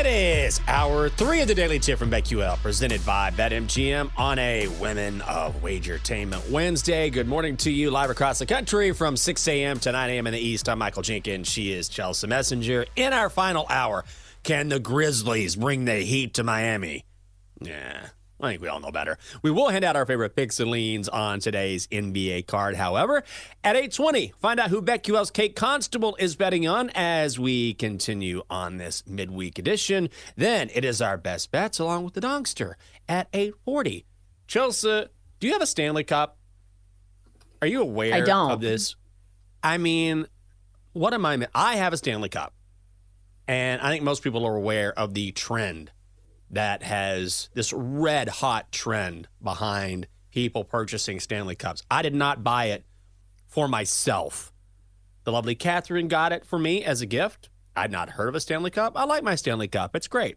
It is hour three of the Daily Tip from BetQL, presented by BetMGM on a Women of Wagertainment Wednesday. Good morning to you, live across the country from 6 a.m. to 9 a.m. in the East. I'm Michael Jenkins. She is Chelsea Messenger. In our final hour, can the Grizzlies bring the heat to Miami? Yeah, I think we all know better. We will hand out our favorite picks and leans on today's NBA card. However, at 8:20, find out who BetQL's Kate Constable is betting on as we continue on this midweek edition. Then it is our best bets along with the Donkster at 8:40. Chelsea, do you have a Stanley Cup? Are you aware I don't. of this? I mean, what am I? I have a Stanley Cup, and I think most people are aware of the trend that has this red hot trend behind people purchasing Stanley Cups. I did not buy it for myself. The lovely Catherine got it for me as a gift. I'd not heard of a Stanley Cup. I like my Stanley Cup, it's great.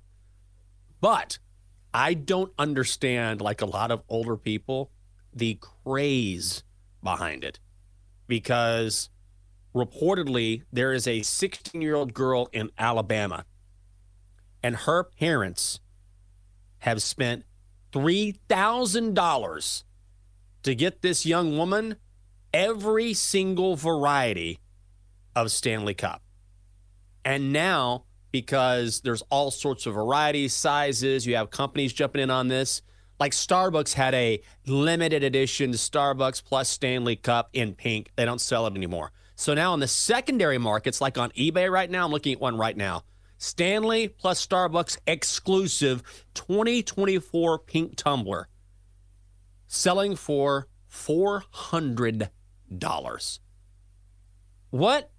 But I don't understand, like a lot of older people, the craze behind it. Because reportedly, there is a 16 year old girl in Alabama, and her parents have spent $3,000 to get this young woman every single variety of Stanley Cup. And now, because there's all sorts of varieties, sizes, you have companies jumping in on this. Like Starbucks had a limited edition Starbucks plus Stanley Cup in pink. They don't sell it anymore. So now in the secondary markets, like on eBay right now, I'm looking at one right now. Stanley plus Starbucks exclusive 2024 pink tumbler selling for $400. What?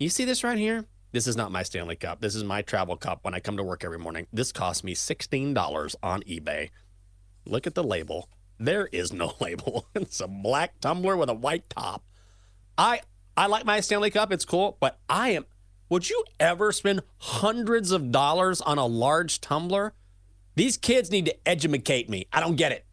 You see this right here? This is not my Stanley Cup. This is my travel cup when I come to work every morning. This cost me $16 on eBay. Look at the label. There is no label. It's a black tumbler with a white top. I I like my Stanley Cup. It's cool, but I am would you ever spend hundreds of dollars on a large tumbler? These kids need to educate me. I don't get it.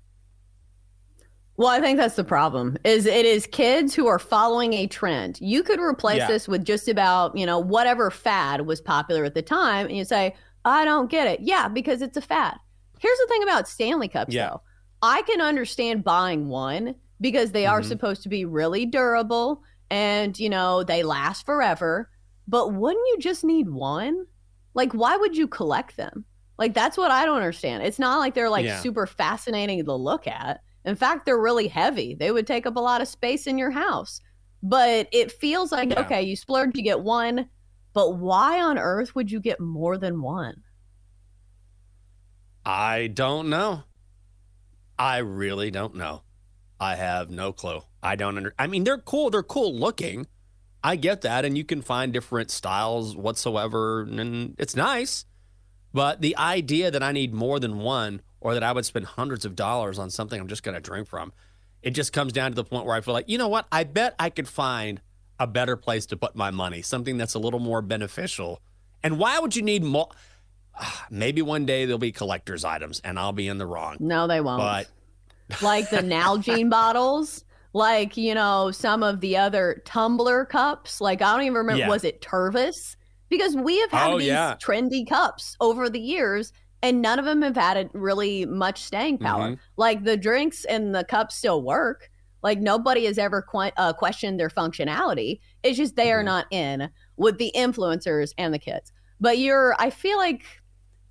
Well, I think that's the problem. Is it is kids who are following a trend. You could replace Yeah. this with just about, you know, whatever fad was popular at the time and you say, "I don't get it." Yeah, because it's a fad. Here's the thing about Stanley Cups Yeah. though. I can understand buying one because they are Mhm. supposed to be really durable and, you know, they last forever. But wouldn't you just need one? Like why would you collect them? Like that's what I don't understand. It's not like they're like Yeah. super fascinating to look at. In fact, they're really heavy. They would take up a lot of space in your house. But it feels like Yeah. okay, you splurge, you get one, but why on earth would you get more than one? I don't know. I really don't know. I have no clue. I don't under I mean they're cool, they're cool looking. I get that and you can find different styles whatsoever and it's nice. But the idea that I need more than one or that I would spend hundreds of dollars on something I'm just going to drink from, it just comes down to the point where I feel like, you know what? I bet I could find a better place to put my money, something that's a little more beneficial. And why would you need more? Maybe one day there'll be collector's items and I'll be in the wrong. No, they won't. But like the Nalgene bottles, like you know some of the other tumbler cups. Like I don't even remember. Yeah. Was it Tervis Because we have had Oh, these yeah. trendy cups over the years, and none of them have had really much staying power. Mhm. Like the drinks and the cups still work. Like nobody has ever que- uh, questioned their functionality. It's just they are Mhm. not in with the influencers and the kids. But you're, I feel like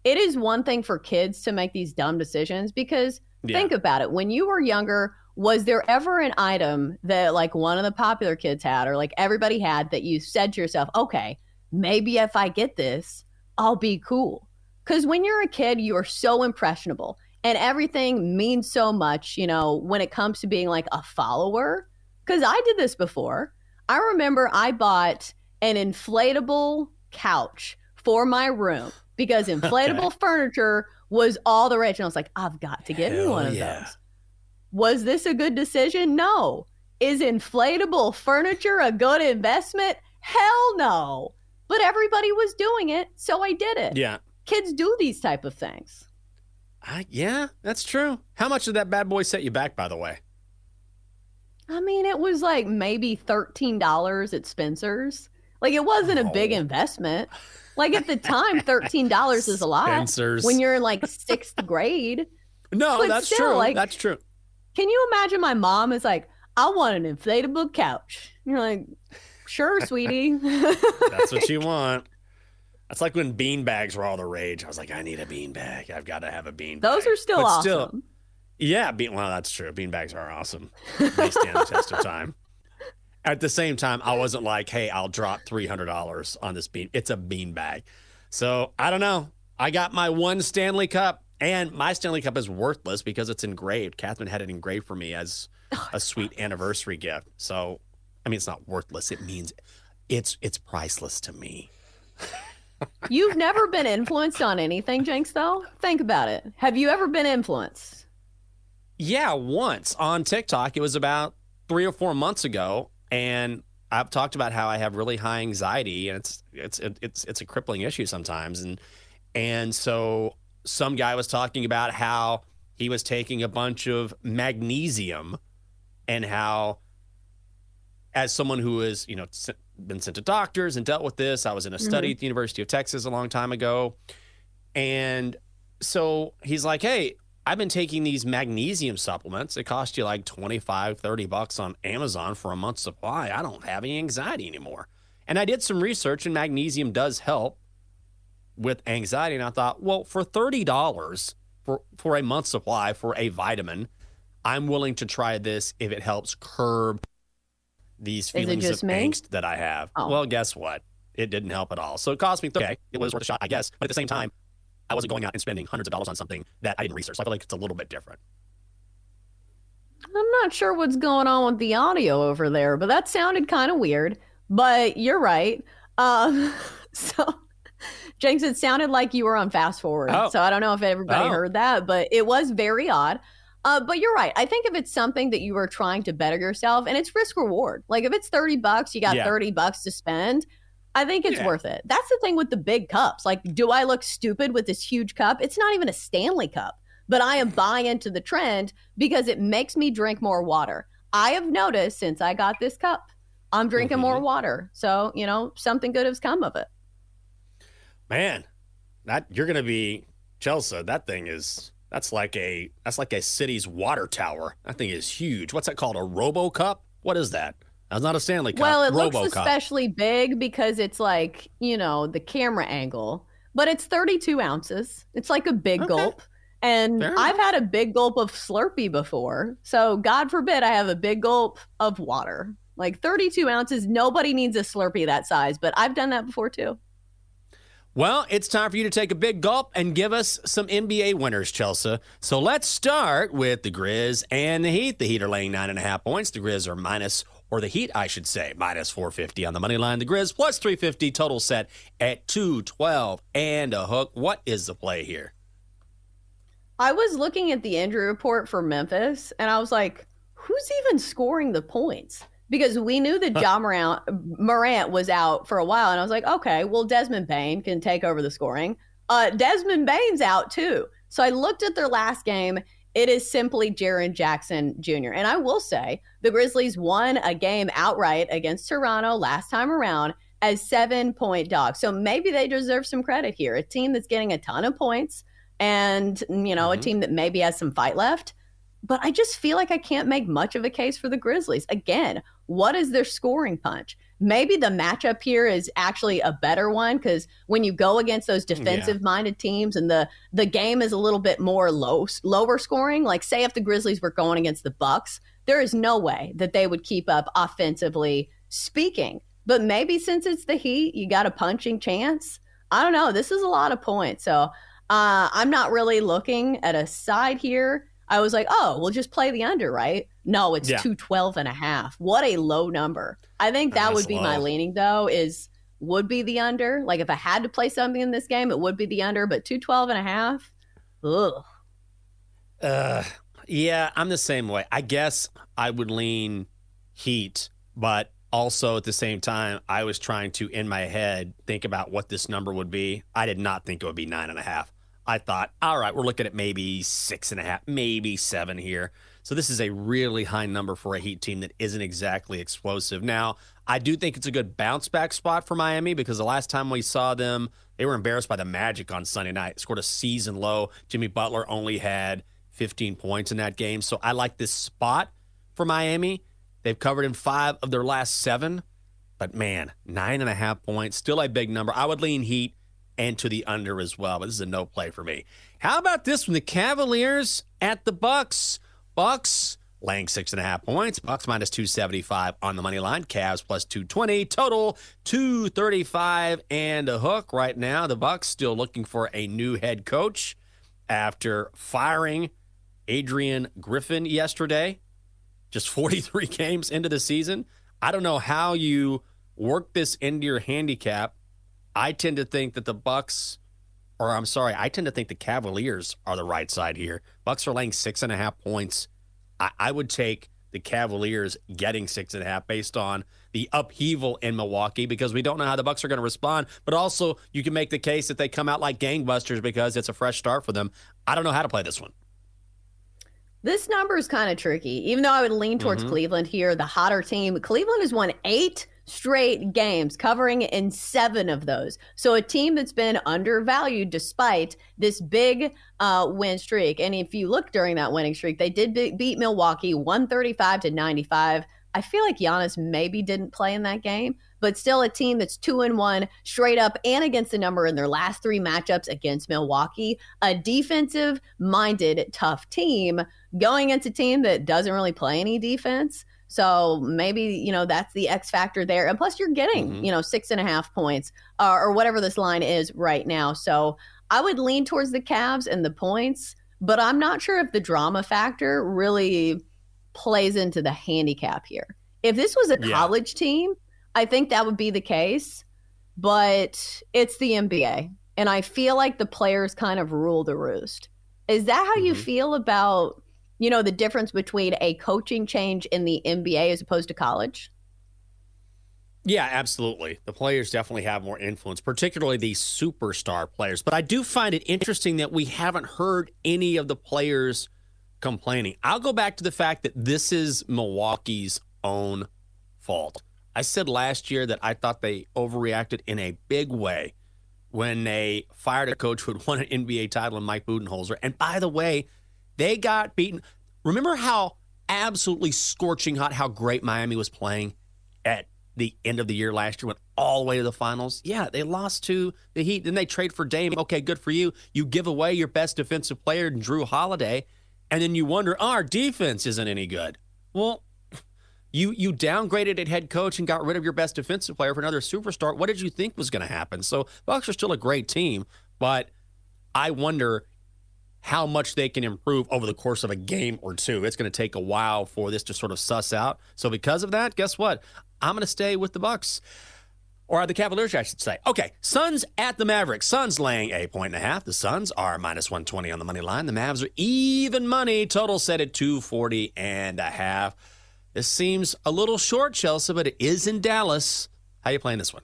it is one thing for kids to make these dumb decisions because Yeah. think about it. When you were younger, was there ever an item that like one of the popular kids had or like everybody had that you said to yourself, okay, maybe if I get this, I'll be cool? Because when you're a kid, you are so impressionable and everything means so much, you know, when it comes to being like a follower. Because I did this before. I remember I bought an inflatable couch for my room because inflatable okay. furniture was all the rage. And I was like, I've got to get Hell me one of yeah. those. Was this a good decision? No. Is inflatable furniture a good investment? Hell no. But everybody was doing it, so I did it. Yeah. Kids do these type of things. Uh, yeah, that's true. How much did that bad boy set you back, by the way? I mean, it was like maybe $13 at Spencer's. Like, it wasn't oh. a big investment. Like, at the time, $13 is a lot. Spencer's. When you're in like sixth grade. No, but that's still, true. Like, that's true. Can you imagine my mom is like, I want an inflatable couch? And you're like, sure, sweetie. that's what you want. That's like when bean bags were all the rage. I was like, I need a bean bag. I've got to have a bean bag. Those are still but awesome. Still, yeah, bean, well, that's true. Bean bags are awesome. They stand the test of time. At the same time, I wasn't like, hey, I'll drop $300 on this bean. It's a bean bag. So I don't know. I got my one Stanley Cup, and my Stanley Cup is worthless because it's engraved. Catherine had it engraved for me as oh, a sweet anniversary gift. So, I mean, it's not worthless. It means it's it's priceless to me. You've never been influenced on anything, Jenks, though? Think about it. Have you ever been influenced? Yeah, once on TikTok. It was about three or four months ago. And I've talked about how I have really high anxiety and it's it's it's it's a crippling issue sometimes. And and so some guy was talking about how he was taking a bunch of magnesium and how as someone who is, you know, been sent to doctors and dealt with this. I was in a study mm-hmm. at the University of Texas a long time ago. And so he's like, hey, I've been taking these magnesium supplements. It cost you like 25, 30 bucks on Amazon for a month's supply. I don't have any anxiety anymore. And I did some research, and magnesium does help with anxiety. And I thought, well, for $30 for, for a month's supply for a vitamin, I'm willing to try this if it helps curb these feelings of me? angst that I have. Oh. Well, guess what? It didn't help at all. So it cost me, okay, it was worth a shot, I guess. But at the same time, I wasn't going out and spending hundreds of dollars on something that I didn't research. So I feel like it's a little bit different. I'm not sure what's going on with the audio over there, but that sounded kind of weird. But you're right. Um, so, Jenks, it sounded like you were on fast forward. Oh. So I don't know if everybody oh. heard that, but it was very odd. Uh, but you're right. I think if it's something that you are trying to better yourself and it's risk reward, like if it's 30 bucks, you got yeah. 30 bucks to spend. I think it's yeah. worth it. That's the thing with the big cups. Like, do I look stupid with this huge cup? It's not even a Stanley cup, but I am buying into the trend because it makes me drink more water. I have noticed since I got this cup, I'm drinking mm-hmm. more water. So, you know, something good has come of it. Man, that you're going to be Chelsea. That thing is that's like a that's like a city's water tower. That thing is huge. What's that called? A Robo Cup? What is that? That's not a Stanley Cup. Well, it Robo looks especially Cup. big because it's like you know the camera angle, but it's 32 ounces. It's like a big okay. gulp. And I've had a big gulp of Slurpee before. So God forbid I have a big gulp of water. Like 32 ounces. Nobody needs a Slurpee that size, but I've done that before too. Well, it's time for you to take a big gulp and give us some NBA winners, Chelsea. So let's start with the Grizz and the Heat. The Heat are laying nine and a half points. The Grizz are minus, or the Heat, I should say, minus 450 on the money line. The Grizz plus 350, total set at 212 and a hook. What is the play here? I was looking at the injury report for Memphis and I was like, who's even scoring the points? Because we knew that Ja Morant, Morant was out for a while, and I was like, okay, well Desmond Bane can take over the scoring. Uh, Desmond Bane's out too, so I looked at their last game. It is simply Jaren Jackson Jr. And I will say the Grizzlies won a game outright against Toronto last time around as seven point dogs. So maybe they deserve some credit here. A team that's getting a ton of points and, you know, mm-hmm. a team that maybe has some fight left but I just feel like I can't make much of a case for the Grizzlies. Again, what is their scoring punch? Maybe the matchup here is actually a better one because when you go against those defensive minded yeah. teams and the the game is a little bit more low lower scoring, like say if the Grizzlies were going against the Bucks, there is no way that they would keep up offensively speaking. But maybe since it's the Heat, you got a punching chance. I don't know. This is a lot of points. So uh, I'm not really looking at a side here. I was like, oh, we'll just play the under, right? No, it's yeah. 212 and a half. What a low number. I think that That's would be low. my leaning though is would be the under. Like if I had to play something in this game, it would be the under, but 212 and a half. Ugh. Uh, yeah, I'm the same way. I guess I would lean Heat, but also at the same time, I was trying to, in my head, think about what this number would be. I did not think it would be nine and a half. I thought, all right, we're looking at maybe six and a half, maybe seven here. So this is a really high number for a Heat team that isn't exactly explosive. Now, I do think it's a good bounce back spot for Miami because the last time we saw them, they were embarrassed by the Magic on Sunday night, scored a season low. Jimmy Butler only had 15 points in that game. So I like this spot for Miami. They've covered in five of their last seven. But man, nine and a half points, still a big number. I would lean Heat and to the under as well, but this is a no play for me. How about this one? The Cavaliers at the Bucks. Bucks laying six and a half points. Bucks minus 275 on the money line. Cavs plus 220. Total 235 and a hook right now. The Bucks still looking for a new head coach after firing Adrian Griffin yesterday, just 43 games into the season. I don't know how you work this into your handicap. I tend to think that the Bucks, or I'm sorry, I tend to think the Cavaliers are the right side here. Bucks are laying six and a half points. I, I would take the Cavaliers getting six and a half based on the upheaval in Milwaukee because we don't know how the Bucks are going to respond. But also, you can make the case that they come out like gangbusters because it's a fresh start for them. I don't know how to play this one. This number is kind of tricky. Even though I would lean towards Mhm. Cleveland here, the hotter team. Cleveland has won eight straight games, covering in seven of those. So a team that's been undervalued despite this big uh, win streak. And if you look during that winning streak, they did be- beat Milwaukee 135 to 95. I feel like Giannis maybe didn't play in that game, but still a team that's two and one straight up and against the number in their last three matchups against Milwaukee. A defensive minded, tough team going into a team that doesn't really play any defense. So maybe, you know, that's the X factor there. And plus, you're getting, Mhm. you know, six and a half points uh, or whatever this line is right now. So I would lean towards the Cavs and the points, but I'm not sure if the drama factor really plays into the handicap here. If this was a Yeah. college team, I think that would be the case, but it's the NBA. And I feel like the players kind of rule the roost. Is that how you Mhm. feel about, you know, the difference between a coaching change in the NBA as opposed to college? Yeah, absolutely. The players definitely have more influence, particularly the superstar players. But I do find it interesting that we haven't heard any of the players complaining. I'll go back to the fact that this is Milwaukee's own fault. I said last year that I thought they overreacted in a big way when they fired a coach who had won an NBA title in Mike Budenholzer. And by the way, they got beaten. Remember how absolutely scorching hot, how great Miami was playing at the end of the year last year, went all the way to the finals. Yeah, they lost to the Heat. Then they trade for Dame. Okay, good for you. You give away your best defensive player, Jrue Holiday, and then you wonder, oh, our defense isn't any good. Well, you you downgraded at head coach and got rid of your best defensive player for another superstar. What did you think was going to happen? So Bucks are still a great team, but I wonder how much they can improve over the course of a game or two. It's going to take a while for this to sort of suss out. So because of that, guess what? I'm going to stay with the Bucks. Or the Cavaliers, I should say. Okay, Suns at the Mavericks. Suns laying a point and a half. The Suns are minus 120 on the money line. The Mavs are even money. Total set at 240 and a half. This seems a little short, Chelsea, but it is in Dallas. How you playing this one?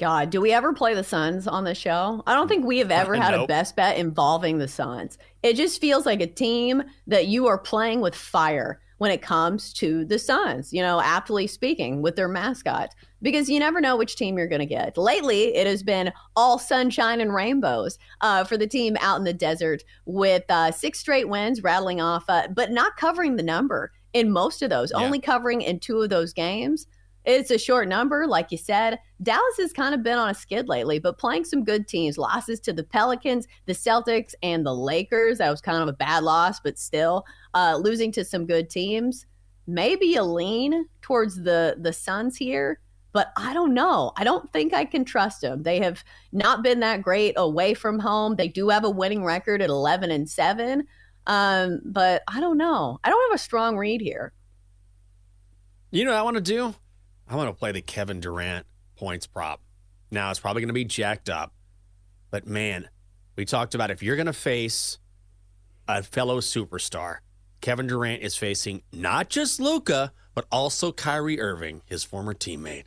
God, do we ever play the Suns on the show? I don't think we have ever had a best bet involving the Suns. It just feels like a team that you are playing with fire when it comes to the Suns, you know, aptly speaking, with their mascot, because you never know which team you're going to get. Lately, it has been all sunshine and rainbows uh, for the team out in the desert with uh, six straight wins rattling off, uh, but not covering the number in most of those, Yeah. only covering in two of those games. It's a short number, like you said. Dallas has kind of been on a skid lately, but playing some good teams. Losses to the Pelicans, the Celtics, and the Lakers. That was kind of a bad loss, but still uh, losing to some good teams. Maybe a lean towards the the Suns here, but I don't know. I don't think I can trust them. They have not been that great away from home. They do have a winning record at eleven and seven, um, but I don't know. I don't have a strong read here. You know what I want to do? I want to play the Kevin Durant points prop. Now it's probably going to be jacked up. But man, we talked about if you're going to face a fellow superstar, Kevin Durant is facing not just Luka, but also Kyrie Irving, his former teammate.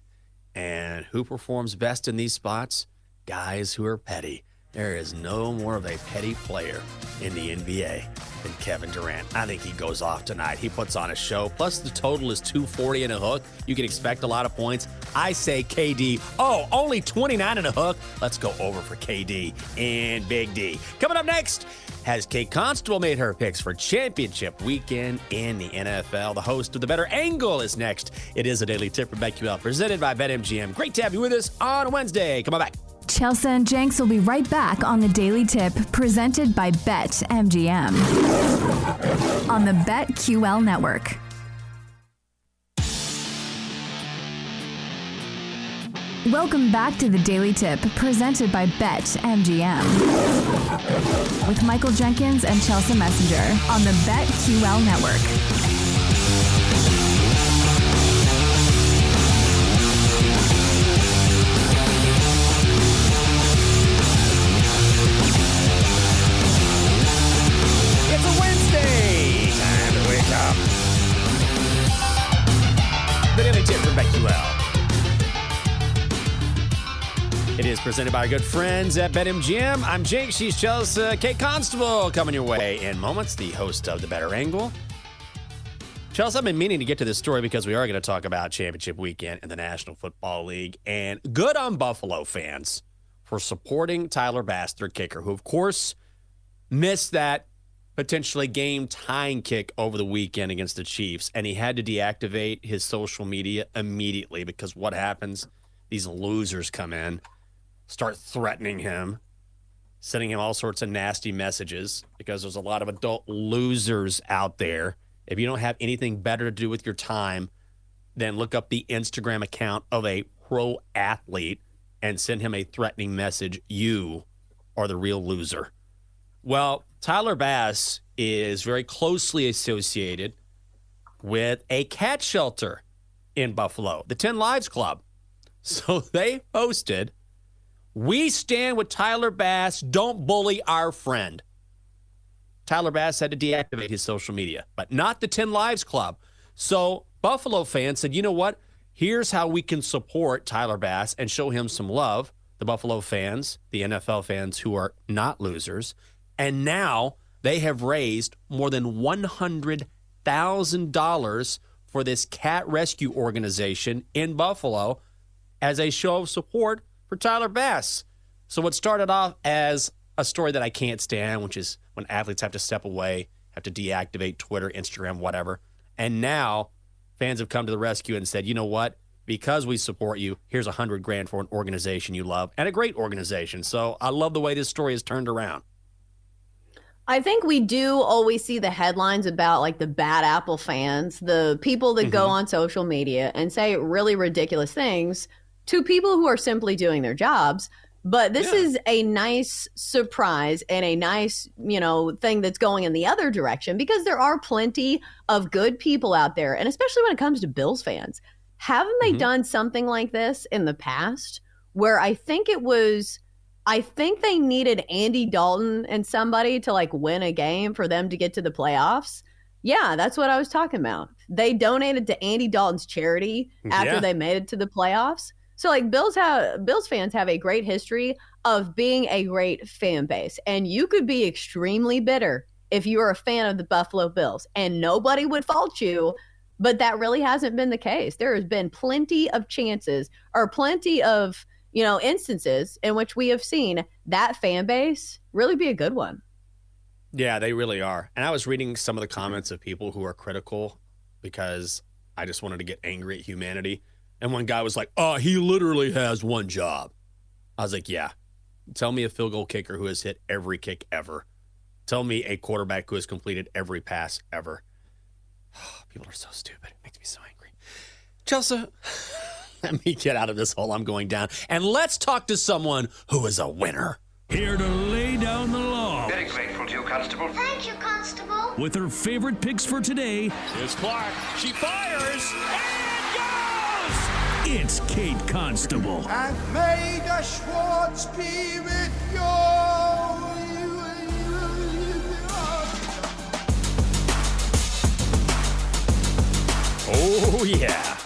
And who performs best in these spots? Guys who are petty. There is no more of a petty player in the NBA than Kevin Durant. I think he goes off tonight. He puts on a show. Plus, the total is 240 and a hook. You can expect a lot of points. I say KD. Oh, only 29 and a hook. Let's go over for KD and Big D. Coming up next, has Kate Constable made her picks for championship weekend in the NFL? The host of The Better Angle is next. It is a daily tip from BetQL presented by BetMGM. Great to have you with us on Wednesday. Come on back. Chelsea and Jenks will be right back on the Daily Tip presented by Bet MGM on the BetQL network. Welcome back to the Daily Tip presented by Bet MGM with Michael Jenkins and Chelsea Messenger on the BetQL network. Is presented by our good friends at BetMGM. I'm Jenks. She's Chelsea. Kate Constable coming your way in moments. The host of The Better Angle. Chelsea, I've been meaning to get to this story because we are going to talk about championship weekend in the National Football League. And good on Buffalo fans for supporting Tyler Bass, their kicker, who, of course, missed that potentially game tying kick over the weekend against the Chiefs, and he had to deactivate his social media immediately because what happens? These losers come in, start threatening him, sending him all sorts of nasty messages because there's a lot of adult losers out there. If you don't have anything better to do with your time, then look up the Instagram account of a pro athlete and send him a threatening message. You are the real loser. Well, Tyler Bass is very closely associated with a cat shelter in Buffalo, the 10 Lives Club. So they posted, We stand with Tyler Bass. Don't bully our friend. Tyler Bass had to deactivate his social media, but not the 10 Lives Club. So Buffalo fans said, you know what? Here's how we can support Tyler Bass and show him some love. The Buffalo fans, the NFL fans who are not losers. And now they have raised more than $100,000 for this cat rescue organization in Buffalo as a show of support for Tyler Bass. So, what started off as a story that I can't stand, which is when athletes have to step away, have to deactivate Twitter, Instagram, whatever. And now fans have come to the rescue and said, you know what? Because we support you, here's a hundred grand for an organization you love and a great organization. So I love the way this story has turned around. I think we do always see the headlines about like the bad Apple fans, the people that go Mhm. on social media and say really ridiculous things to people who are simply doing their jobs. But this Yeah. is a nice surprise and a nice, you know, thing that's going in the other direction because there are plenty of good people out there. And especially when it comes to Bills fans, haven't they Mhm. done something like this in the past where I think it was I think they needed Andy Dalton and somebody to like win a game for them to get to the playoffs. Yeah, that's what I was talking about. They donated to Andy Dalton's charity after Yeah. they made it to the playoffs. So like Bills have Bills fans have a great history of being a great fan base. And you could be extremely bitter if you are a fan of the Buffalo Bills and nobody would fault you, but that really hasn't been the case. There has been plenty of chances or plenty of you know, instances in which we have seen that fan base really be a good one. Yeah, they really are. And I was reading some of the comments of people who are critical because I just wanted to get angry at humanity. And one guy was like, "Oh, he literally has one job." I was like, "Yeah. Tell me a field goal kicker who has hit every kick ever. Tell me a quarterback who has completed every pass ever." People are so stupid. It makes me so angry. Chelsea, let me get out of this hole I'm going down and let's talk to someone who is a winner. Here to lay down the law Very grateful to you, Constable. Thank you, Constable. with her favorite picks for today. Here's Clark. She fires. It's Kate Constable. And may the Schwartz be with you. Oh, yeah.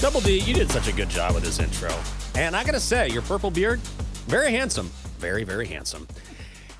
Double D, you did such a good job with this intro. And I gotta say, your purple beard, very handsome. Very, very handsome.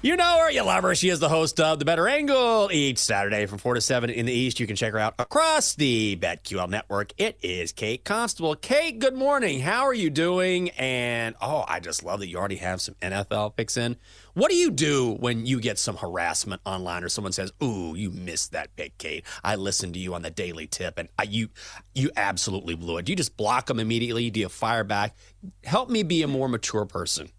You know her, you love her. She is the host of The Better Angle each Saturday from 4 to 7 in the East. You can check her out across the BetQL network. It is Kate Constable. Kate, good morning. How are you doing? And oh, I just love that you already have some NFL picks in. What do you do when you get some harassment online or someone says, "Ooh, you missed that pick, Kate. I listened to you on the daily tip and I, you you absolutely blew it." Do you just block them immediately? Do you fire back? Help me be a more mature person.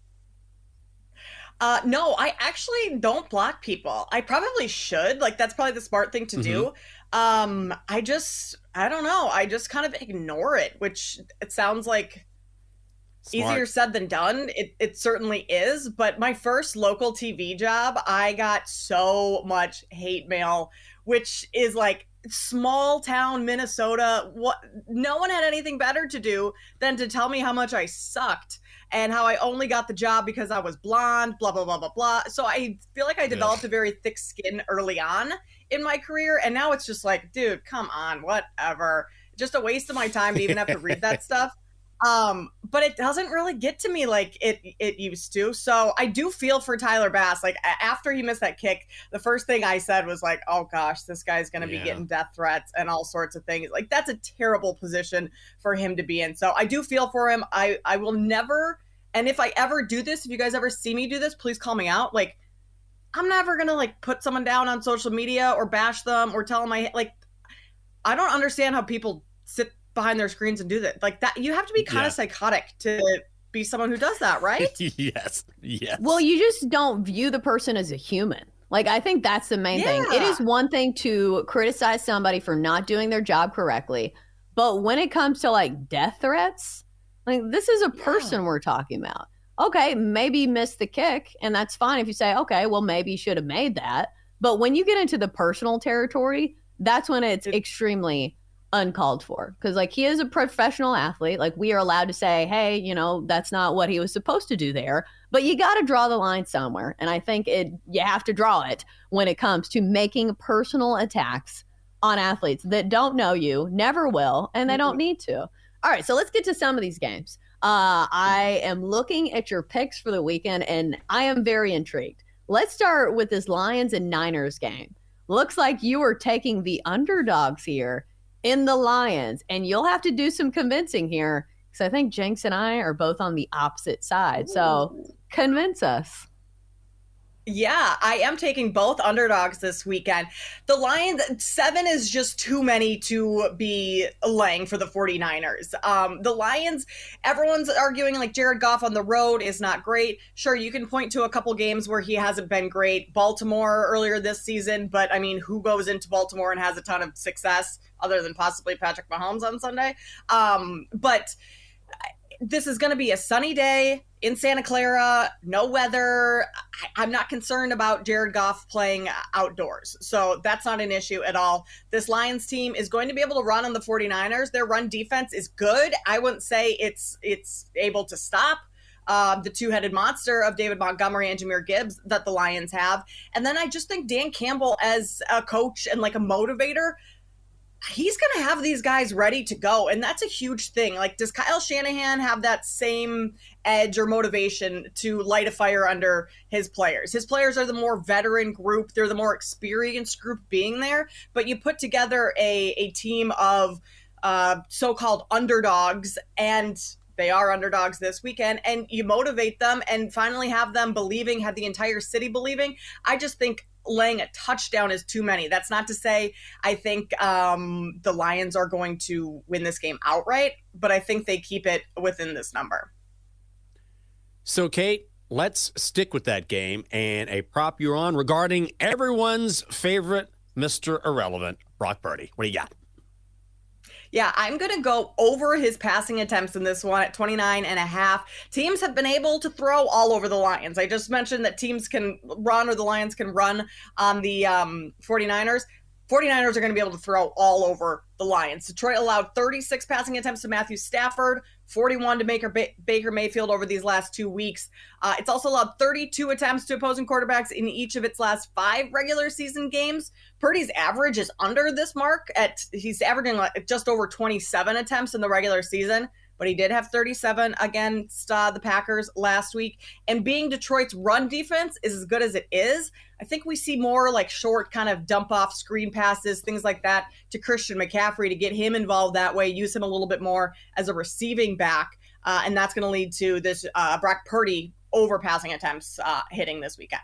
Uh, no, I actually don't block people. I probably should. Like that's probably the smart thing to mm-hmm. do. Um, I just I don't know. I just kind of ignore it, which it sounds like Smart. easier said than done. It it certainly is. But my first local TV job, I got so much hate mail, which is like small town Minnesota. What no one had anything better to do than to tell me how much I sucked and how I only got the job because I was blonde, blah, blah, blah, blah, blah. So I feel like I developed a very thick skin early on in my career. And now it's just like, dude, come on, whatever. Just a waste of my time to even have to read that stuff. Um, but it doesn't really get to me like it it used to. So I do feel for Tyler Bass. Like after he missed that kick, the first thing I said was like, "Oh gosh, this guy's going to yeah. be getting death threats and all sorts of things." Like that's a terrible position for him to be in. So I do feel for him. I I will never and if I ever do this, if you guys ever see me do this, please call me out. Like I'm never going to like put someone down on social media or bash them or tell them I like I don't understand how people sit behind their screens and do that. Like that, you have to be kind yeah. of psychotic to be someone who does that, right? yes. Yes. Well, you just don't view the person as a human. Like, I think that's the main yeah. thing. It is one thing to criticize somebody for not doing their job correctly, but when it comes to like death threats, like this is a person yeah. we're talking about. Okay, maybe missed the kick, and that's fine if you say, okay, well, maybe you should have made that. But when you get into the personal territory, that's when it's extremely uncalled for. Because like he is a professional athlete. Like we are allowed to say hey you know that's not what he was supposed to do there. But you got to draw the line somewhere. And i think it you have to draw it when it comes to making personal attacks on athletes that don't know you never will and they don't mm-hmm. need to. All right so let's get to some of these games. Uh, i am looking at your picks for the weekend and i am very intrigued. Let's start with this lions and niners game. Looks like you are taking the underdogs here in the Lions. And you'll have to do some convincing here because I think Jenks and I are both on the opposite side. So convince us. Yeah, I am taking both underdogs this weekend. The Lions, seven is just too many to be laying for the 49ers. Um, the Lions, everyone's arguing like Jared Goff on the road is not great. Sure, you can point to a couple games where he hasn't been great. Baltimore earlier this season, but I mean, who goes into Baltimore and has a ton of success? other than possibly Patrick Mahomes on Sunday. Um, but this is going to be a sunny day in Santa Clara, no weather. I, am not concerned about Jared Goff playing outdoors. So that's not an issue at all. This Lions team is going to be able to run on the 49ers. Their run defense is good. I wouldn't say it's it's able to stop uh, the two-headed monster of David Montgomery and Jahmyr Gibbs that the Lions have. And then I just think Dan Campbell as a coach and like a motivator he's going to have these guys ready to go. And that's a huge thing. Like, does Kyle Shanahan have that same edge or motivation to light a fire under his players? His players are the more veteran group, they're the more experienced group being there. But you put together a, a team of uh, so called underdogs and they are underdogs this weekend and you motivate them and finally have them believing have the entire city believing i just think laying a touchdown is too many. That's not to say I think um, the Lions are going to win this game outright, but I think they keep it within this number. So, Kate, let's stick with that game and a prop you're on regarding everyone's favorite Mr. Irrelevant, Brock Purdy. What do you got? Yeah, I'm going to go over his passing attempts in this one at 29 and a half. Teams have been able to throw all over the Lions. I just mentioned that teams can run or the Lions can run on the um, 49ers. 49ers are going to be able to throw all over the Lions. Detroit allowed 36 passing attempts to Matthew Stafford, 41 to Baker, Baker Mayfield over these last two weeks. Uh, it's also allowed 32 attempts to opposing quarterbacks in each of its last five regular season games. Purdy's average is under this mark at he's averaging like just over 27 attempts in the regular season but he did have 37 against uh, the Packers last week. And being Detroit's run defense is as good as it is, I think we see more like short kind of dump off screen passes, things like that to Christian McCaffrey to get him involved that way, use him a little bit more as a receiving back. Uh, and that's going to lead to this uh, Brock Purdy overpassing attempts uh, hitting this weekend.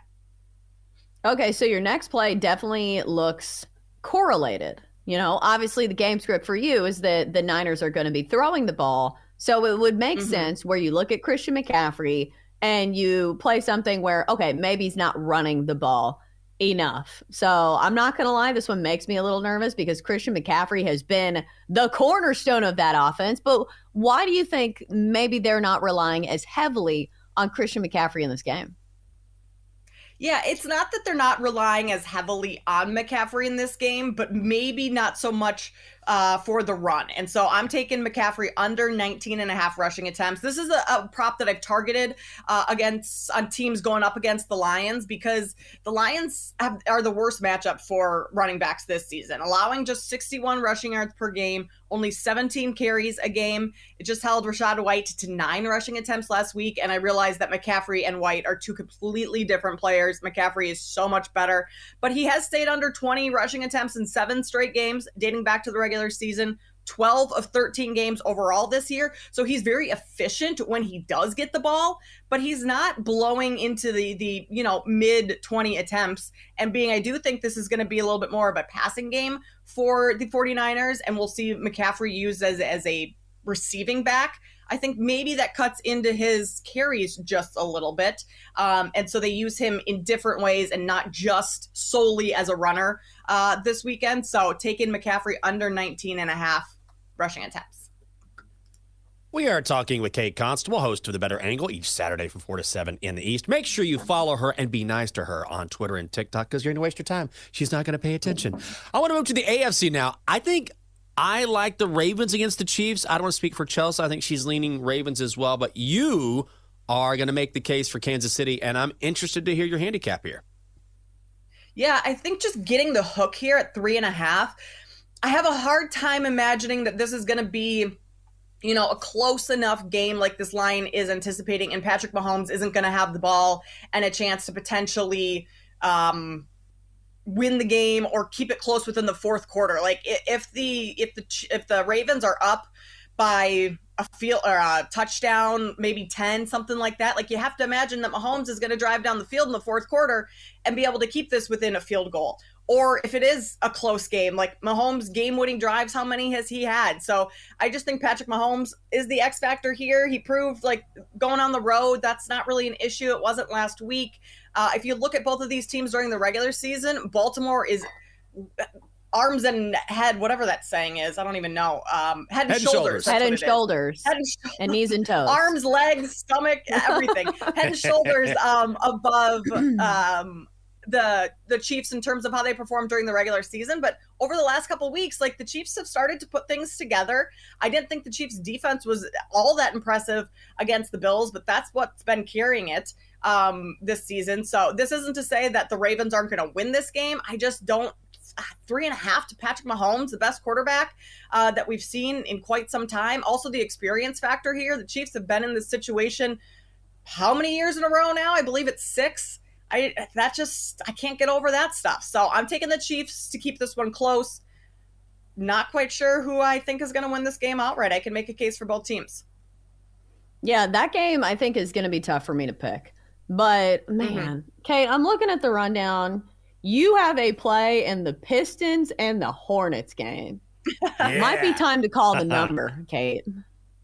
Okay, so your next play definitely looks correlated. You know, obviously the game script for you is that the Niners are going to be throwing the ball so it would make mm-hmm. sense where you look at Christian McCaffrey and you play something where, okay, maybe he's not running the ball enough. So I'm not going to lie, this one makes me a little nervous because Christian McCaffrey has been the cornerstone of that offense. But why do you think maybe they're not relying as heavily on Christian McCaffrey in this game? Yeah, it's not that they're not relying as heavily on McCaffrey in this game, but maybe not so much uh, for the run. And so I'm taking McCaffrey under 19 and a half rushing attempts. This is a, a prop that I've targeted uh, against on teams going up against the Lions because the Lions have, are the worst matchup for running backs this season, allowing just 61 rushing yards per game, only 17 carries a game. It just held Rachaad White to nine rushing attempts last week. And I realized that McCaffrey and White are two completely different players. McCaffrey is so much better, but he has stayed under 20 rushing attempts in seven straight games dating back to the regular season, 12 of 13 games overall this year. So he's very efficient when he does get the ball, but he's not blowing into the the, you know, mid 20 attempts and being I do think this is going to be a little bit more of a passing game for the 49ers and we'll see McCaffrey used as as a receiving back. I think maybe that cuts into his carries just a little bit. Um, and so they use him in different ways and not just solely as a runner uh, this weekend. So taking McCaffrey under 19 and a half rushing attempts. We are talking with Kate Constable, host of The Better Angle, each Saturday from 4 to 7 in the East. Make sure you follow her and be nice to her on Twitter and TikTok because you're going to waste your time. She's not going to pay attention. I want to move to the AFC now. I think I like the Ravens against the Chiefs. I don't want to speak for Chelsea. I think she's leaning Ravens as well. But you are going to make the case for Kansas City, and I'm interested to hear your handicap here. Yeah, I think just getting the hook here at three and a half, I have a hard time imagining that this is going to be, you know, a close enough game like this line is anticipating, and Patrick Mahomes isn't going to have the ball and a chance to potentially. Um, win the game or keep it close within the fourth quarter. Like if the if the if the Ravens are up by a field or a touchdown, maybe 10, something like that. Like you have to imagine that Mahomes is going to drive down the field in the fourth quarter and be able to keep this within a field goal. Or if it is a close game, like Mahomes game winning drives, how many has he had? So I just think Patrick Mahomes is the X factor here. He proved like going on the road, that's not really an issue. It wasn't last week. Uh, if you look at both of these teams during the regular season, Baltimore is arms and head, whatever that saying is. I don't even know. Um, head, and head shoulders. Head and shoulders. Head and shoulders. And knees and toes. Arms, legs, stomach, everything. head and shoulders um, above um, the the Chiefs in terms of how they performed during the regular season. But over the last couple weeks, like the Chiefs have started to put things together. I didn't think the Chiefs defense was all that impressive against the Bills, but that's what's been carrying it um, this season. So this isn't to say that the Ravens aren't going to win this game. I just don't. Three and a half to Patrick Mahomes, the best quarterback uh, that we've seen in quite some time. Also, the experience factor here. The Chiefs have been in this situation how many years in a row now? I believe it's six. I that just I can't get over that stuff. So I'm taking the Chiefs to keep this one close. Not quite sure who I think is going to win this game outright. I can make a case for both teams. Yeah, that game I think is going to be tough for me to pick. But mm-hmm. man, mm-hmm. Kate, I'm looking at the rundown. You have a play in the Pistons and the Hornets game. Yeah. Might be time to call the number, Kate.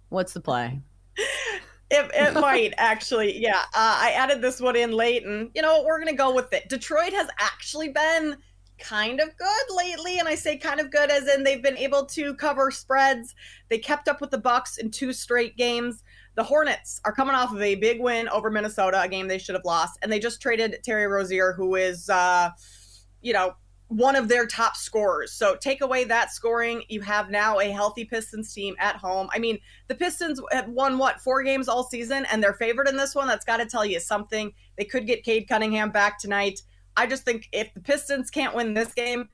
What's the play? It, it might actually, yeah. Uh, I added this one in late, and you know we're gonna go with it. Detroit has actually been kind of good lately, and I say kind of good as in they've been able to cover spreads. They kept up with the Bucks in two straight games. The Hornets are coming off of a big win over Minnesota, a game they should have lost, and they just traded Terry Rozier, who is, uh, you know, one of their top scorers. So take away that scoring, you have now a healthy Pistons team at home. I mean, the Pistons have won what four games all season, and they're favored in this one. That's got to tell you something. They could get Cade Cunningham back tonight. I just think if the Pistons can't win this game,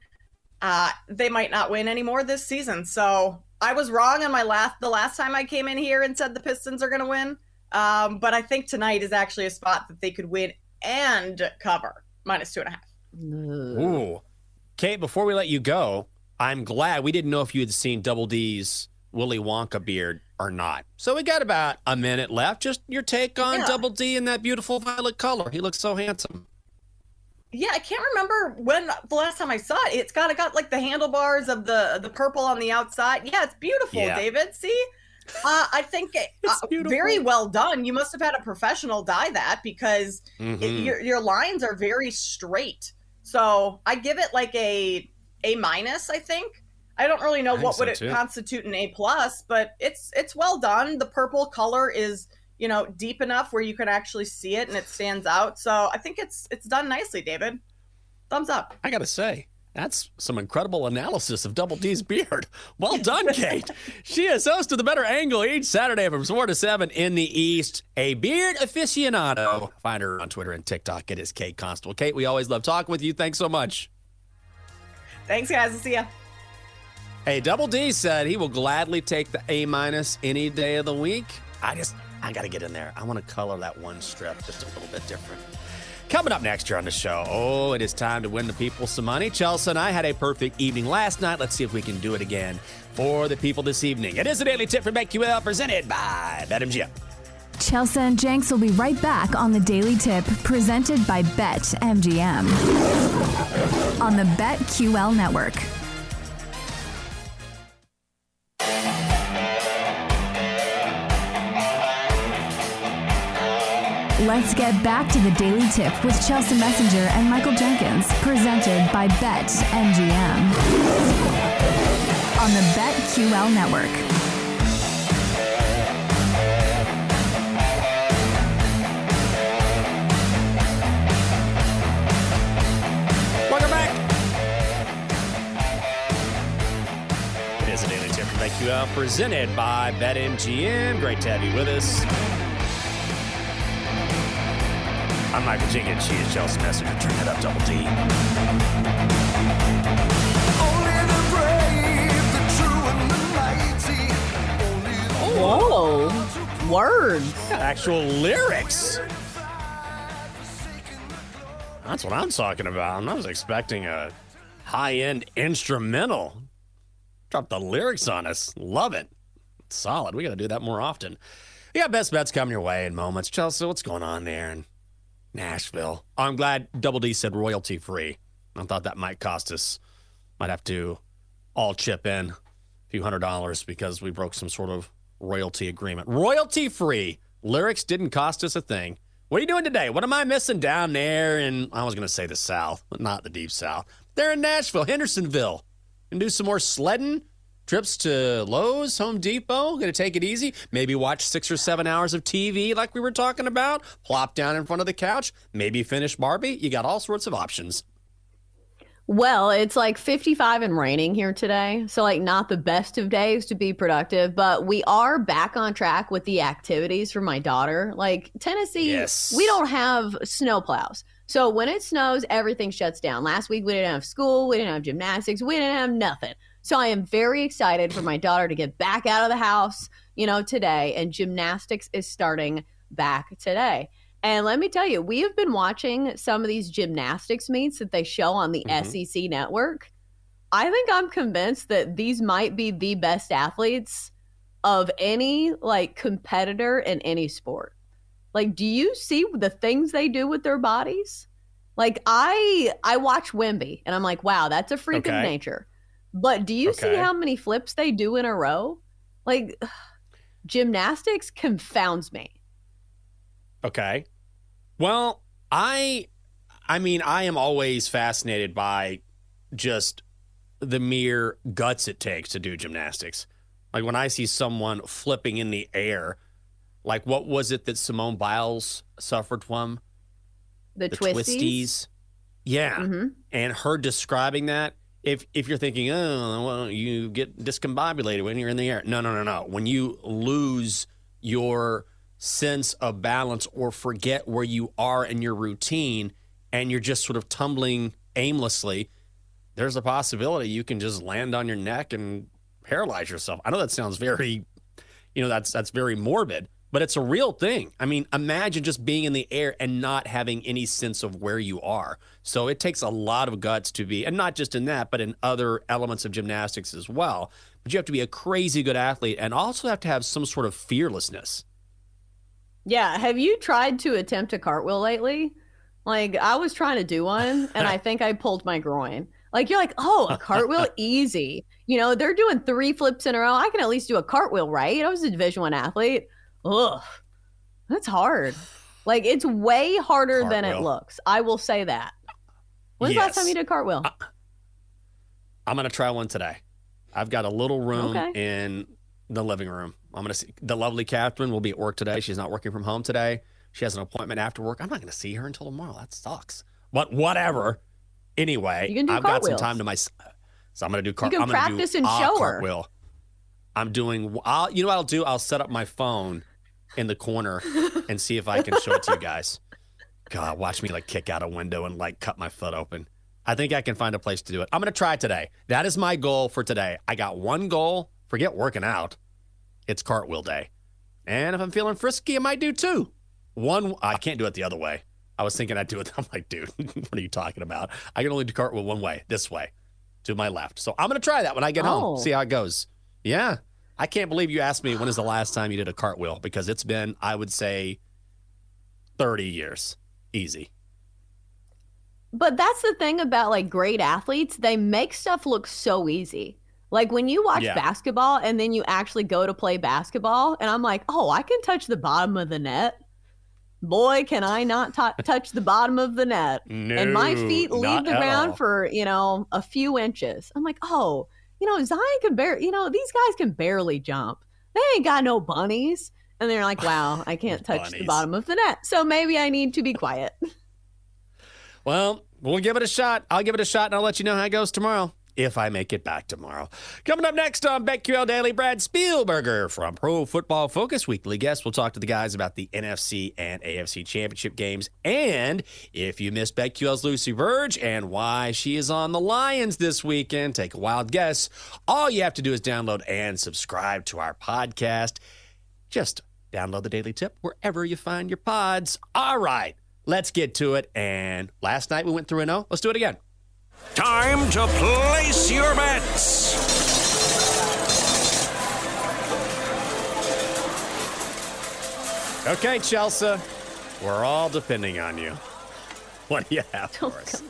uh, they might not win anymore this season. So I was wrong on my last the last time I came in here and said the Pistons are going to win. Um, but I think tonight is actually a spot that they could win and cover minus two and a half. Ooh. Kate, before we let you go, I'm glad we didn't know if you had seen Double D's Willy Wonka beard or not. So we got about a minute left. Just your take on Yeah. Double D in that beautiful violet color. He looks so handsome. Yeah, I can't remember when the last time I saw it. It's got it got like the handlebars of the the purple on the outside. Yeah, it's beautiful, Yeah. David. See, uh, I think it, uh, very well done. You must have had a professional dye that because it- Mhm. your your lines are very straight. So I give it like a a minus. I think. I don't really know what think would so, it constitute an A plus, but it's it's well done. The purple color is you know deep enough where you can actually see it and it stands out. So I think it's it's done nicely, David. Thumbs up. I got to say, that's some incredible analysis of Double D's beard. Well done, Kate. she is host of the Better Angle each Saturday from 4 to 7 in the East. A beard aficionado. Find her on Twitter and TikTok. It is Kate Constable. Kate, we always love talking with you. Thanks so much. Thanks, guys. I'll see ya. Hey, Double D said he will gladly take the A minus any day of the week. I just, I got to get in there. I want to color that one strip just a little bit different. Coming up next year on the show, oh, it is time to win the people some money. Chelsea and I had a perfect evening last night. Let's see if we can do it again for the people this evening. It is a daily tip from BetQL presented by BetMGM. Chelsea and Jenks will be right back on the Daily Tip presented by Bet MGM on the BetQL network. Let's get back to the Daily Tip with Chelsea Messenger and Michael Jenkins, presented by Bet MGM on the BetQL network. Welcome back. It is a daily tip from BetQL presented by BetMGM. Great to have you with us. I'm Michael Jenkins. She is Chelsea Messenger. Turn that up, Double D. Whoa. Words. Actual lyrics. That's what I'm talking about. I was expecting a high end instrumental. Drop the lyrics on us. Love it. Solid. We got to do that more often. You got best bets coming your way in moments. Chelsea, what's going on there in Nashville? I'm glad Double D said royalty free. I thought that might cost us, might have to all chip in a few hundred dollars because we broke some sort of royalty agreement. Royalty free. Lyrics didn't cost us a thing. What are you doing today? What am I missing down there in, I was going to say the South, but not the deep South. They're in Nashville, Hendersonville. Gonna do some more sledding, trips to Lowe's, Home Depot. Gonna take it easy. Maybe watch six or seven hours of TV like we were talking about. Plop down in front of the couch. Maybe finish Barbie. You got all sorts of options. Well, it's like 55 and raining here today. So, like, not the best of days to be productive, but we are back on track with the activities for my daughter. Like, Tennessee, Yes. we don't have snow plows. So, when it snows, everything shuts down. Last week, we didn't have school, we didn't have gymnastics, we didn't have nothing. So, I am very excited for my daughter to get back out of the house, you know, today. And gymnastics is starting back today. And let me tell you, we have been watching some of these gymnastics meets that they show on the Mhm. SEC network. I think I'm convinced that these might be the best athletes of any like competitor in any sport. Like, do you see the things they do with their bodies? Like, I I watch Wemby and I'm like, wow, that's a freak Okay. of nature. But do you see how many flips they do in a row? Like, gymnastics confounds me. Okay. Well, I I mean, I am always fascinated by just the mere guts it takes to do gymnastics. Like when I see someone flipping in the air, like what was it that Simone Biles suffered from? The, the twisties. twisties. Yeah. Mm-hmm. And her describing that, if if you're thinking, oh, well, you get discombobulated when you're in the air. No, no, no, no. When you lose your sense of balance or forget where you are in your routine and you're just sort of tumbling aimlessly, there's a possibility you can just land on your neck and paralyze yourself. I know that sounds very, you know, that's that's very morbid, but it's a real thing. I mean, imagine just being in the air and not having any sense of where you are. So it takes a lot of guts to be, and not just in that, but in other elements of gymnastics as well. But you have to be a crazy good athlete and also have to have some sort of fearlessness. Yeah. Have you tried to attempt a cartwheel lately? Like, I was trying to do one and I think I pulled my groin. Like, you're like, oh, a cartwheel, easy. You know, they're doing three flips in a row. I can at least do a cartwheel, right? I was a Division One athlete. Ugh, that's hard. Like, it's way harder than it looks. I will say that. When's the last time you did cartwheel? I'm going to try one today. I've got a little room Okay. in the living room. I'm going to see the lovely Catherine will be at work today. She's not working from home today. She has an appointment after work. I'm not going to see her until tomorrow. That sucks. But whatever. Anyway, You can do I've got some time to myself. So I'm going to do car- You can I'm gonna do practice and a show her. cartwheel. I'm doing. I'll, you know what I'll do? I'll set up my phone in the corner and see if I can show it to you guys. God, watch me like kick out a window and like cut my foot open. I think I can find a place to do it. I'm going to try today. That is my goal for today. I got one goal. Forget working out. It's cartwheel day. And if I'm feeling frisky, I might do two. One, I can't do it the other way. I was thinking I'd do it. I'm like, dude, what are you talking about? I can only do cartwheel one way, this way, to my left. So I'm going to try that when I get Oh. home, see how it goes. Yeah. I can't believe you asked me when is the last time you did a cartwheel because it's been, I would say, 30 years. Easy. But that's the thing about like great athletes, they make stuff look so easy. Like when you watch Yeah. basketball and then you actually go to play basketball, and I'm like, oh, I can touch the bottom of the net. Boy, can I not t- touch the bottom of the net. and my feet leave the ground all. for, you know, a few inches. I'm like, oh, you know, Zion can barely, you know, these guys can barely jump. They ain't got no bunnies. And they're like, wow, I can't touch the bottom of the net. So maybe I need to be quiet. Well, we'll give it a shot. I'll give it a shot and I'll let you know how it goes tomorrow. If I make it back tomorrow. Coming up next on BetQL Daily, Brad Spielberger from Pro Football Focus Weekly Guest. We'll talk to the guys about the NFC and AFC championship games. And if you missed BetQL's Lucy Verge and why she is on the Lions this weekend, take a wild guess. All you have to do is download and subscribe to our podcast. Just download the Daily Tip wherever you find your pods. All right, let's get to it. And last night we went through an O. Let's do it again. Time to place your bets. Okay, Chelsea, we're all depending on you. What do you have oh, for us?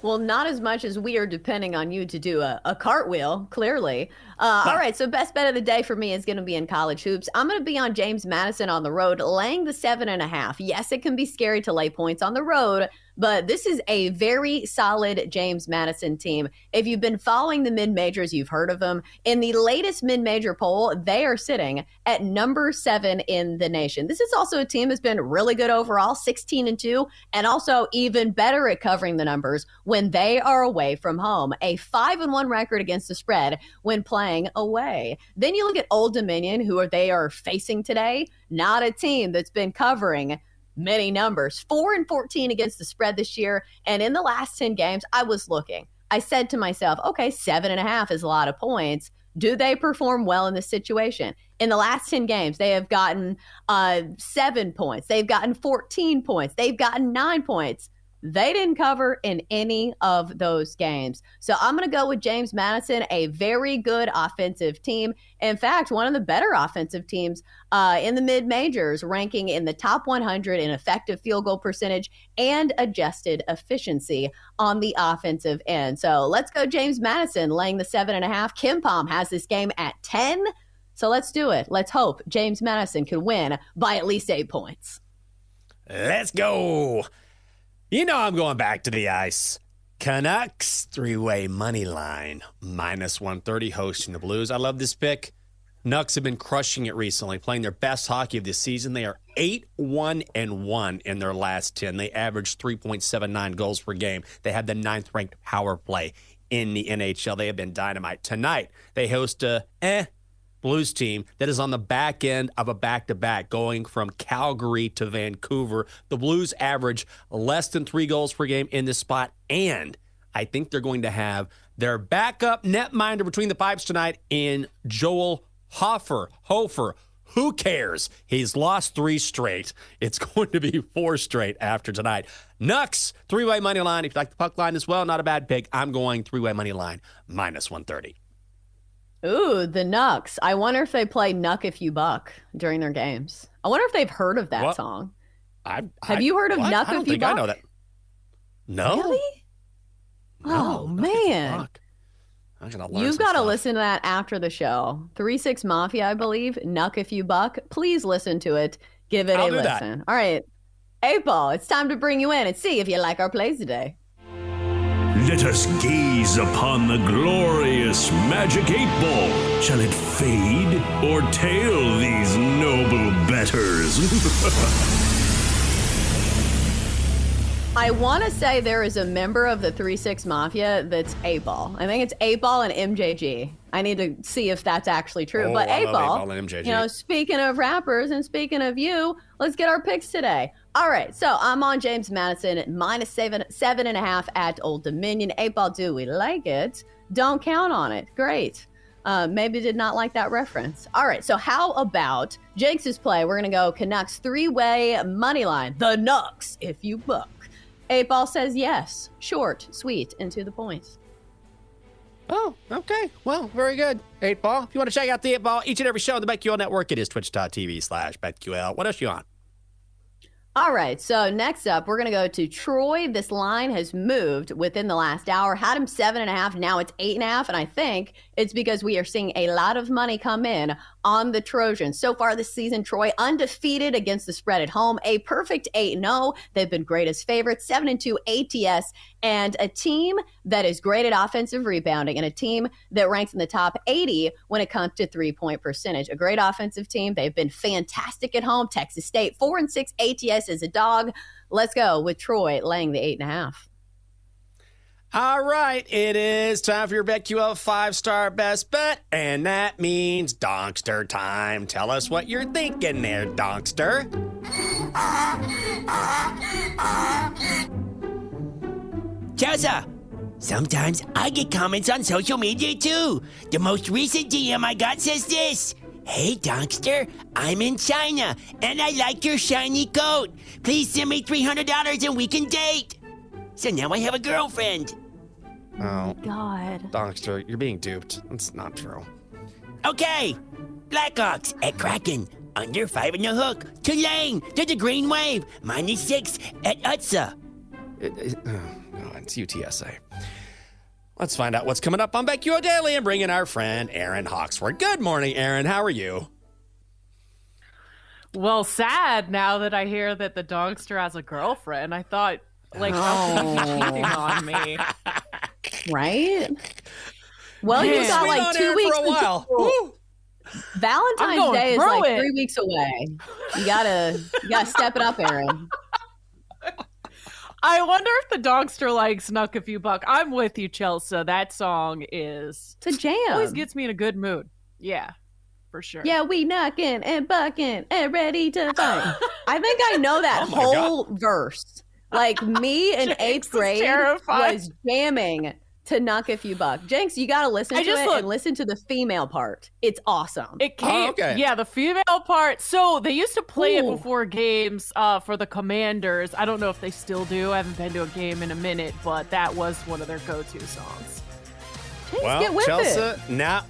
Well, not as much as we are depending on you to do a, a cartwheel, clearly. Uh, all right, so best bet of the day for me is going to be in college hoops. I'm going to be on James Madison on the road, laying the seven and a half. Yes, it can be scary to lay points on the road, but this is a very solid James Madison team. If you've been following the mid majors, you've heard of them. In the latest mid major poll, they are sitting at number seven in the nation. This is also a team that's been really good overall, 16 and 2, and also even better at covering the numbers when they are away from home. A 5 and 1 record against the spread when playing away. Then you look at Old Dominion, who are they are facing today, not a team that's been covering many numbers. 4 and 14 against the spread this year, and in the last 10 games, I was looking. I said to myself, okay, seven and a half is a lot of points. Do they perform well in this situation? In the last 10 games, they have gotten uh, seven points. They've gotten 14 points. They've gotten nine points. They didn't cover in any of those games. So I'm going to go with James Madison, a very good offensive team. In fact, one of the better offensive teams uh, in the mid majors, ranking in the top 100 in effective field goal percentage and adjusted efficiency on the offensive end. So let's go, James Madison, laying the seven and a half. KenPom has this game at 10. So let's do it. Let's hope James Madison can win by at least eight points. Let's go. You know I'm going back to the ice. Canucks three-way money line minus 130 hosting the Blues. I love this pick. Nucks have been crushing it recently, playing their best hockey of the season. They are 8 1 and 1 in their last 10. They averaged 3.79 goals per game. They had the ninth ranked power play in the NHL. They have been dynamite. Tonight, they host a eh Blues team that is on the back end of a back to back going from Calgary to Vancouver. The Blues average less than three goals per game in this spot. And I think they're going to have their backup netminder between the pipes tonight in Joel Hofer. Hofer. Who cares? He's lost three straight. It's going to be four straight after tonight. Nucks, three way money line. If you like the puck line as well, not a bad pick. I'm going three way money line minus 130. Ooh, the Nucks. I wonder if they play Nuck If You Buck during their games. I wonder if they've heard of that What? song. I, Have you heard of what? Nuck I don't If You think I know that. No. Really? No, oh, man. I'm gonna learn You've got to listen to that after the show. 3 6 Mafia, I believe. Nuck If You Buck. Please listen to it. Give it I'll a do that. listen. All right. Ball, it's time to bring you in and see if you like our plays today. Let us gaze upon the glorious magic eight ball. Shall it fade or tail these noble betters? I want to say there is a member of the 3 6 Mafia that's 8Ball. I think it's 8Ball and MJG. I need to see if that's actually true. Oh, but I A love Ball, 8Ball and MJG. you know, speaking of rappers and speaking of you, let's get our picks today. All right, so I'm on James Madison at minus seven, seven and a half at Old Dominion. A Ball, do we like it? Don't count on it. Great. Uh, maybe did not like that reference. All right, so how about Jenks's play? We're gonna go Canucks three-way money line. The Nucks, if you book. Eight ball says yes. Short, sweet, and to the point. Oh, okay. Well, very good. Eight ball. If you want to check out the eight ball each and every show on the BetQL network, it is twitch.tv slash BetQL. What else you on? All right, so next up, we're going to go to Troy. This line has moved within the last hour. Had him seven and a half, now it's eight and a half. And I think it's because we are seeing a lot of money come in on the Trojans. So far this season, Troy undefeated against the spread at home, a perfect 8 0. They've been great as favorites, 7 and 2 ATS, and a team that is great at offensive rebounding and a team that ranks in the top 80 when it comes to three point percentage. A great offensive team. They've been fantastic at home. Texas State, 4 and 6 ATS is a dog. Let's go with Troy laying the eight and a half. All right, it is time for your BetQL five star best bet, and that means Donkster time. Tell us what you're thinking there, Donkster. Chelsea, sometimes I get comments on social media too. The most recent DM I got says this Hey, Donkster, I'm in China and I like your shiny coat. Please send me $300 and we can date. So now I have a girlfriend. Oh, oh God. Donkster, you're being duped. That's not true. Okay, Blackhawks at Kraken. Under five in the hook. to Tulane to the Green Wave. Minus six at Utsa. It, it, oh, God, it's UTSA. Let's find out what's coming up on BetQL Daily and bring in our friend Erin Hawksworth. Good morning, Erin. How are you? Well, sad now that I hear that the Donkster has a girlfriend. I thought, like, how could he be oh. cheating on me? Right? Well, you got like two Erin weeks for a while. until- Woo. I'm Valentine's Day is like it. three weeks away. You gotta, you gotta step it up, Erin. I wonder if the Donkster likes Snuck a Few Buck. I'm with you, Chelsea. That song is It's a jam. always gets me in a good mood. Yeah, for sure. Yeah, we knocking and bucking and ready to fight. I think I know that Oh my whole verse. Like me in Jenks eighth is grade terrified. was jamming to knock a few buck. Jenks, you got to listen I to just it look- and listen to the female part. It's awesome. It came, Oh, okay. yeah, the female part. So they used to play Ooh. it before games uh, for the Commanders. I don't know if they still do. I haven't been to a game in a minute, but that was one of their go-to songs. Jenks, Well, get with Chelsea, it. now,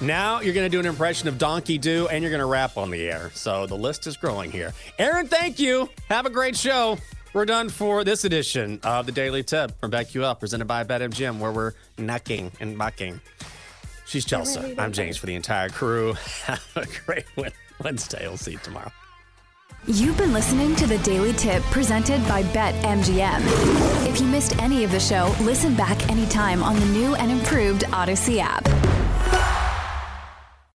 now you're going to do an impression of Donkey Doo and you're going to rap on the air. So the list is growing here. Erin, thank you. Have a great show. We're done for this edition of the Daily Tip from BetQL, presented by BetMGM, where we're knocking and bucking. She's Chelsea. I'm James for the entire crew. Have a great Wednesday. We'll see you tomorrow. You've been listening to the Daily Tip presented by BetMGM. If you missed any of the show, listen back anytime on the new and improved Audacy app.